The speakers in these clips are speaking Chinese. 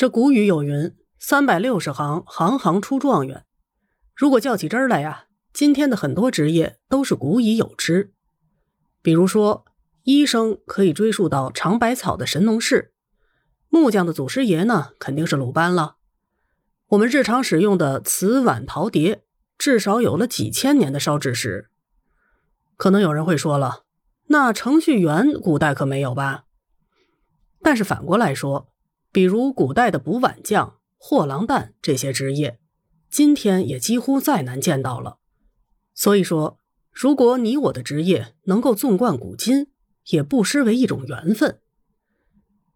这古语有云：“三百六十行，行行出状元。”如果较起真来呀，今天的很多职业都是古已有之。比如说，医生可以追溯到尝百草的神农氏，木匠的祖师爷呢，肯定是鲁班了。我们日常使用的瓷碗陶碟，至少有了几千年的烧制史。可能有人会说了，那程序员古代可没有吧？但是反过来说。比如古代的补碗匠、货郎担这些职业，今天也几乎再难见到了。所以说，如果你我的职业能够纵贯古今，也不失为一种缘分。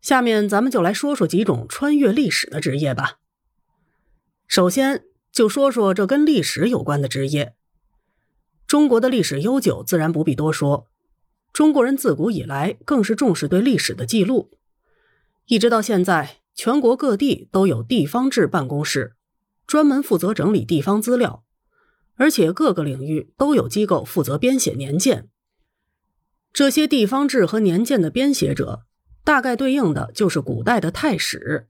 下面咱们就来说说几种穿越历史的职业吧。首先就说说这跟历史有关的职业。中国的历史悠久，自然不必多说。中国人自古以来更是重视对历史的记录。一直到现在，全国各地都有地方志办公室，专门负责整理地方资料，而且各个领域都有机构负责编写年鉴。这些地方志和年鉴的编写者，大概对应的就是古代的太史。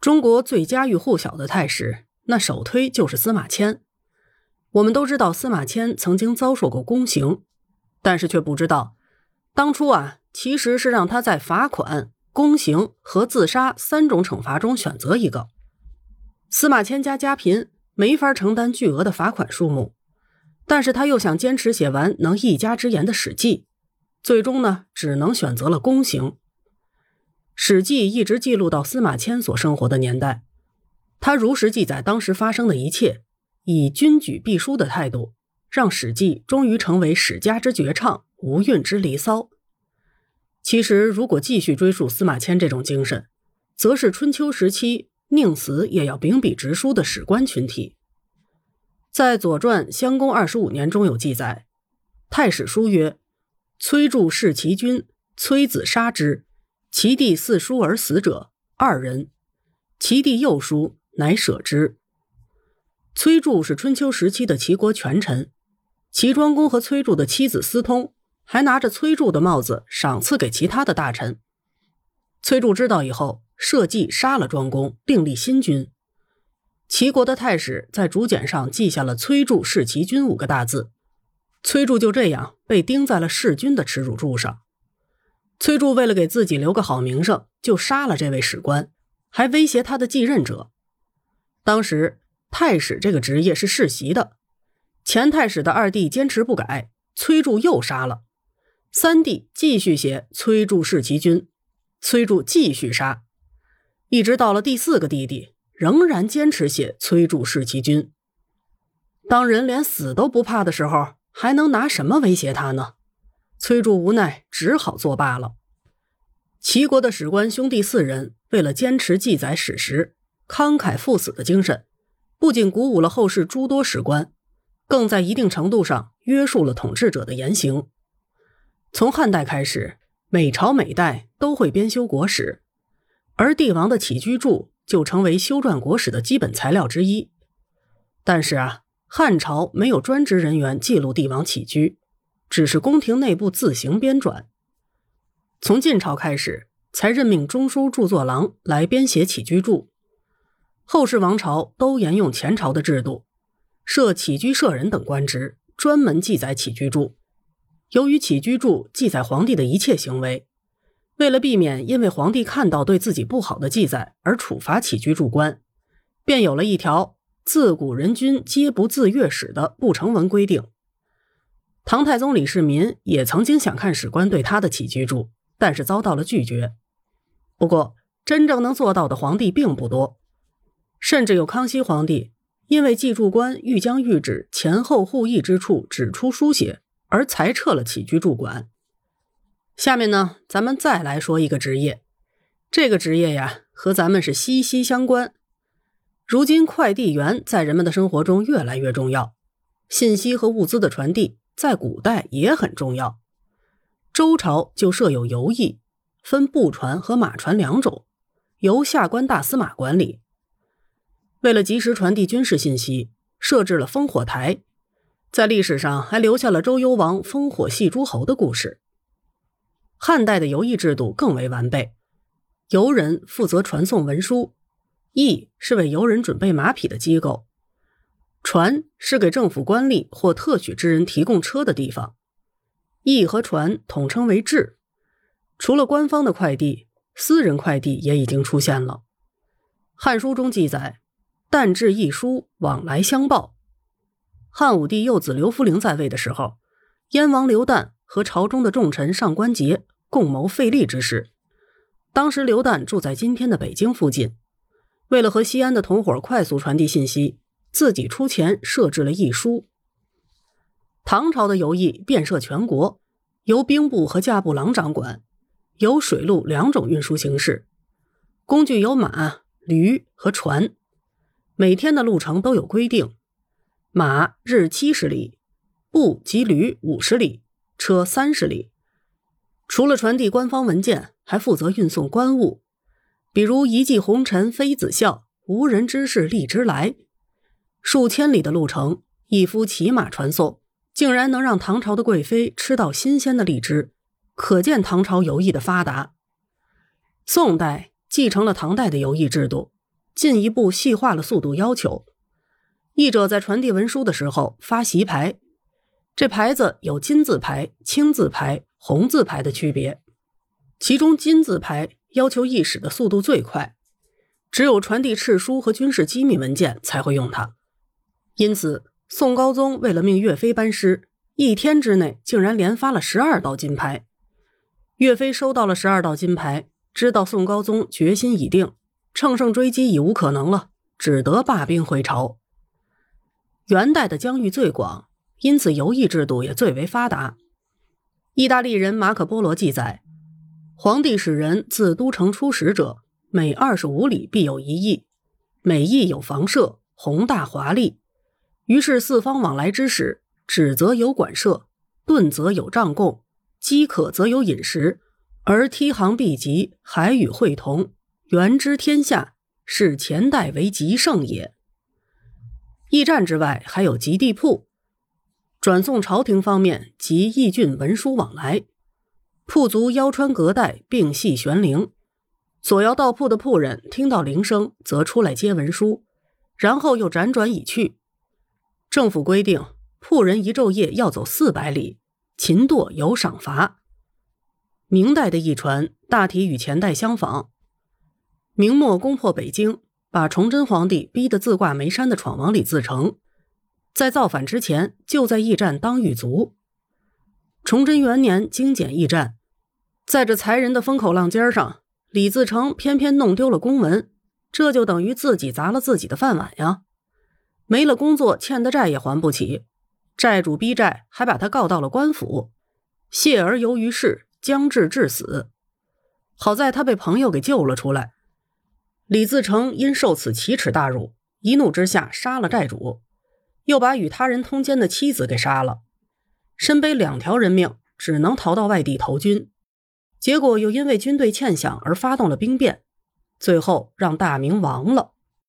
中国最家喻户晓的太史，那首推就是司马迁。我们都知道司马迁曾经遭受过宫刑，但是却不知道，当初啊，其实是让他在罚款。宫刑和自杀三种惩罚中选择一个。司马迁家家贫，没法承担巨额的罚款数目，但是他又想坚持写完能一家之言的《史记》，最终呢，只能选择了宫刑。《史记》一直记录到司马迁所生活的年代，他如实记载当时发生的一切，以军举必书的态度，让《史记》终于成为史家之绝唱，无韵之离骚。其实，如果继续追溯司马迁这种精神，则是春秋时期宁死也要秉笔直书的史官群体。在《左传》襄公二十五年中有记载，太史书曰：“崔杼弑其君，崔子杀之，其弟四书而死者二人，其弟幼书，乃舍之。”崔杼是春秋时期的齐国权臣，齐庄公和崔杼的妻子私通。还拿着崔杼的帽子赏赐给其他的大臣。崔杼知道以后，设计杀了庄公，另立新君。齐国的太史在竹简上记下了“崔杼弑其君”五个大字。崔杼就这样被钉在了弑君的耻辱柱上。崔杼为了给自己留个好名声，就杀了这位史官，还威胁他的继任者。当时太史这个职业是世袭的，前太史的二弟坚持不改，崔杼又杀了。三弟继续写崔杼弑其君，崔杼继续杀，一直到了第四个弟弟，仍然坚持写崔杼弑其君。当人连死都不怕的时候，还能拿什么威胁他呢？崔杼无奈，只好作罢了。齐国的史官兄弟四人，为了坚持记载史实、慷慨赴死的精神，不仅鼓舞了后世诸多史官，更在一定程度上约束了统治者的言行。从汉代开始，每朝每代都会编修国史，而帝王的起居注就成为修撰国史的基本材料之一。但是啊，汉朝没有专职人员记录帝王起居，只是宫廷内部自行编撰。从晋朝开始，才任命中书著作郎来编写起居注。后世王朝都沿用前朝的制度，设起居舍人等官职，专门记载起居注。由于起居注记载皇帝的一切行为，为了避免因为皇帝看到对自己不好的记载而处罚起居注官，便有了一条“自古人君皆不自阅史”的不成文规定。唐太宗李世民也曾经想看史官对他的起居注，但是遭到了拒绝。不过，真正能做到的皇帝并不多，甚至有康熙皇帝因为记注官欲将谕旨前后互异之处指出书写。而裁撤了起居住管。下面呢，咱们再来说一个职业，这个职业呀，和咱们是息息相关。如今，快递员在人们的生活中越来越重要，信息和物资的传递在古代也很重要。周朝就设有邮驿，分步传和马传两种，由下官大司马管理。为了及时传递军事信息，设置了烽火台。在历史上还留下了周幽王烽火戏诸侯的故事。汉代的邮驿制度更为完备，游人负责传送文书，驿是为游人准备马匹的机构，船是给政府官吏或特许之人提供车的地方。驿和船统称为制。除了官方的快递，私人快递也已经出现了。《汉书》中记载：“但制驿书，往来相报。”汉武帝幼子刘弗陵在位的时候，燕王刘旦和朝中的重臣上官桀共谋废立之事。当时刘旦住在今天的北京附近，为了和西安的同伙快速传递信息，自己出钱设置了驿书。唐朝的邮驿遍设全国，由兵部和驾部郎掌管，有水陆两种运输形式，工具有马、驴和船，每天的路程都有规定，马日七十里，步及驴五十里，车三十里。除了传递官方文件，还负责运送官物，比如一骑红尘妃子笑，无人知是荔枝来。数千里的路程，一夫骑马传送，竟然能让唐朝的贵妃吃到新鲜的荔枝，可见唐朝邮驿的发达。宋代继承了唐代的邮驿制度，进一步细化了速度要求。译者在传递文书的时候发席牌，这牌子有金字牌、青字牌。红字牌的区别，其中金字牌要求译使的速度最快，只有传递敕书和军事机密文件才会用它。因此，宋高宗为了命岳飞班师，一天之内竟然连发了十二道金牌。岳飞收到了十二道金牌，知道宋高宗决心已定，乘胜追击已无可能了，只得罢兵回朝。元代的疆域最广，因此游驿制度也最为发达。意大利人马可·波罗记载，皇帝使人自都城出使者，每二十五里必有一驿，每驿有房舍，宏大华丽。于是四方往来之使，止则有馆舍，顿则有帐供，饥渴则有饮食，而梯行毕集，海宇会同，原之天下，是前代为极盛也。驿站之外，还有极地铺。转送朝廷方面及义郡文书往来，铺足腰穿隔带，并系悬铃。索要到铺的铺人听到铃声，则出来接文书，然后又辗转已去。政府规定，铺人一昼夜要走四百里，勤惰有赏罚。明代的驿传大体与前代相仿。明末攻破北京，把崇祯皇帝逼得自挂眉山的闯王李自成。在造反之前，就在驿站当狱卒。崇祯元年精简驿站，在这才人的风口浪尖上，李自成偏偏弄丢了公文，这就等于自己砸了自己的饭碗呀！没了工作，欠的债也还不起，债主逼债，还把他告到了官府，谢而由于事，将至致死。好在他被朋友给救了出来。李自成因受此奇耻大辱，一怒之下杀了债主。又把与他人通奸的妻子给杀了，身背两条人命，只能逃到外地投军。结果又因为军队欠饷而发动了兵变，最后让大明亡了。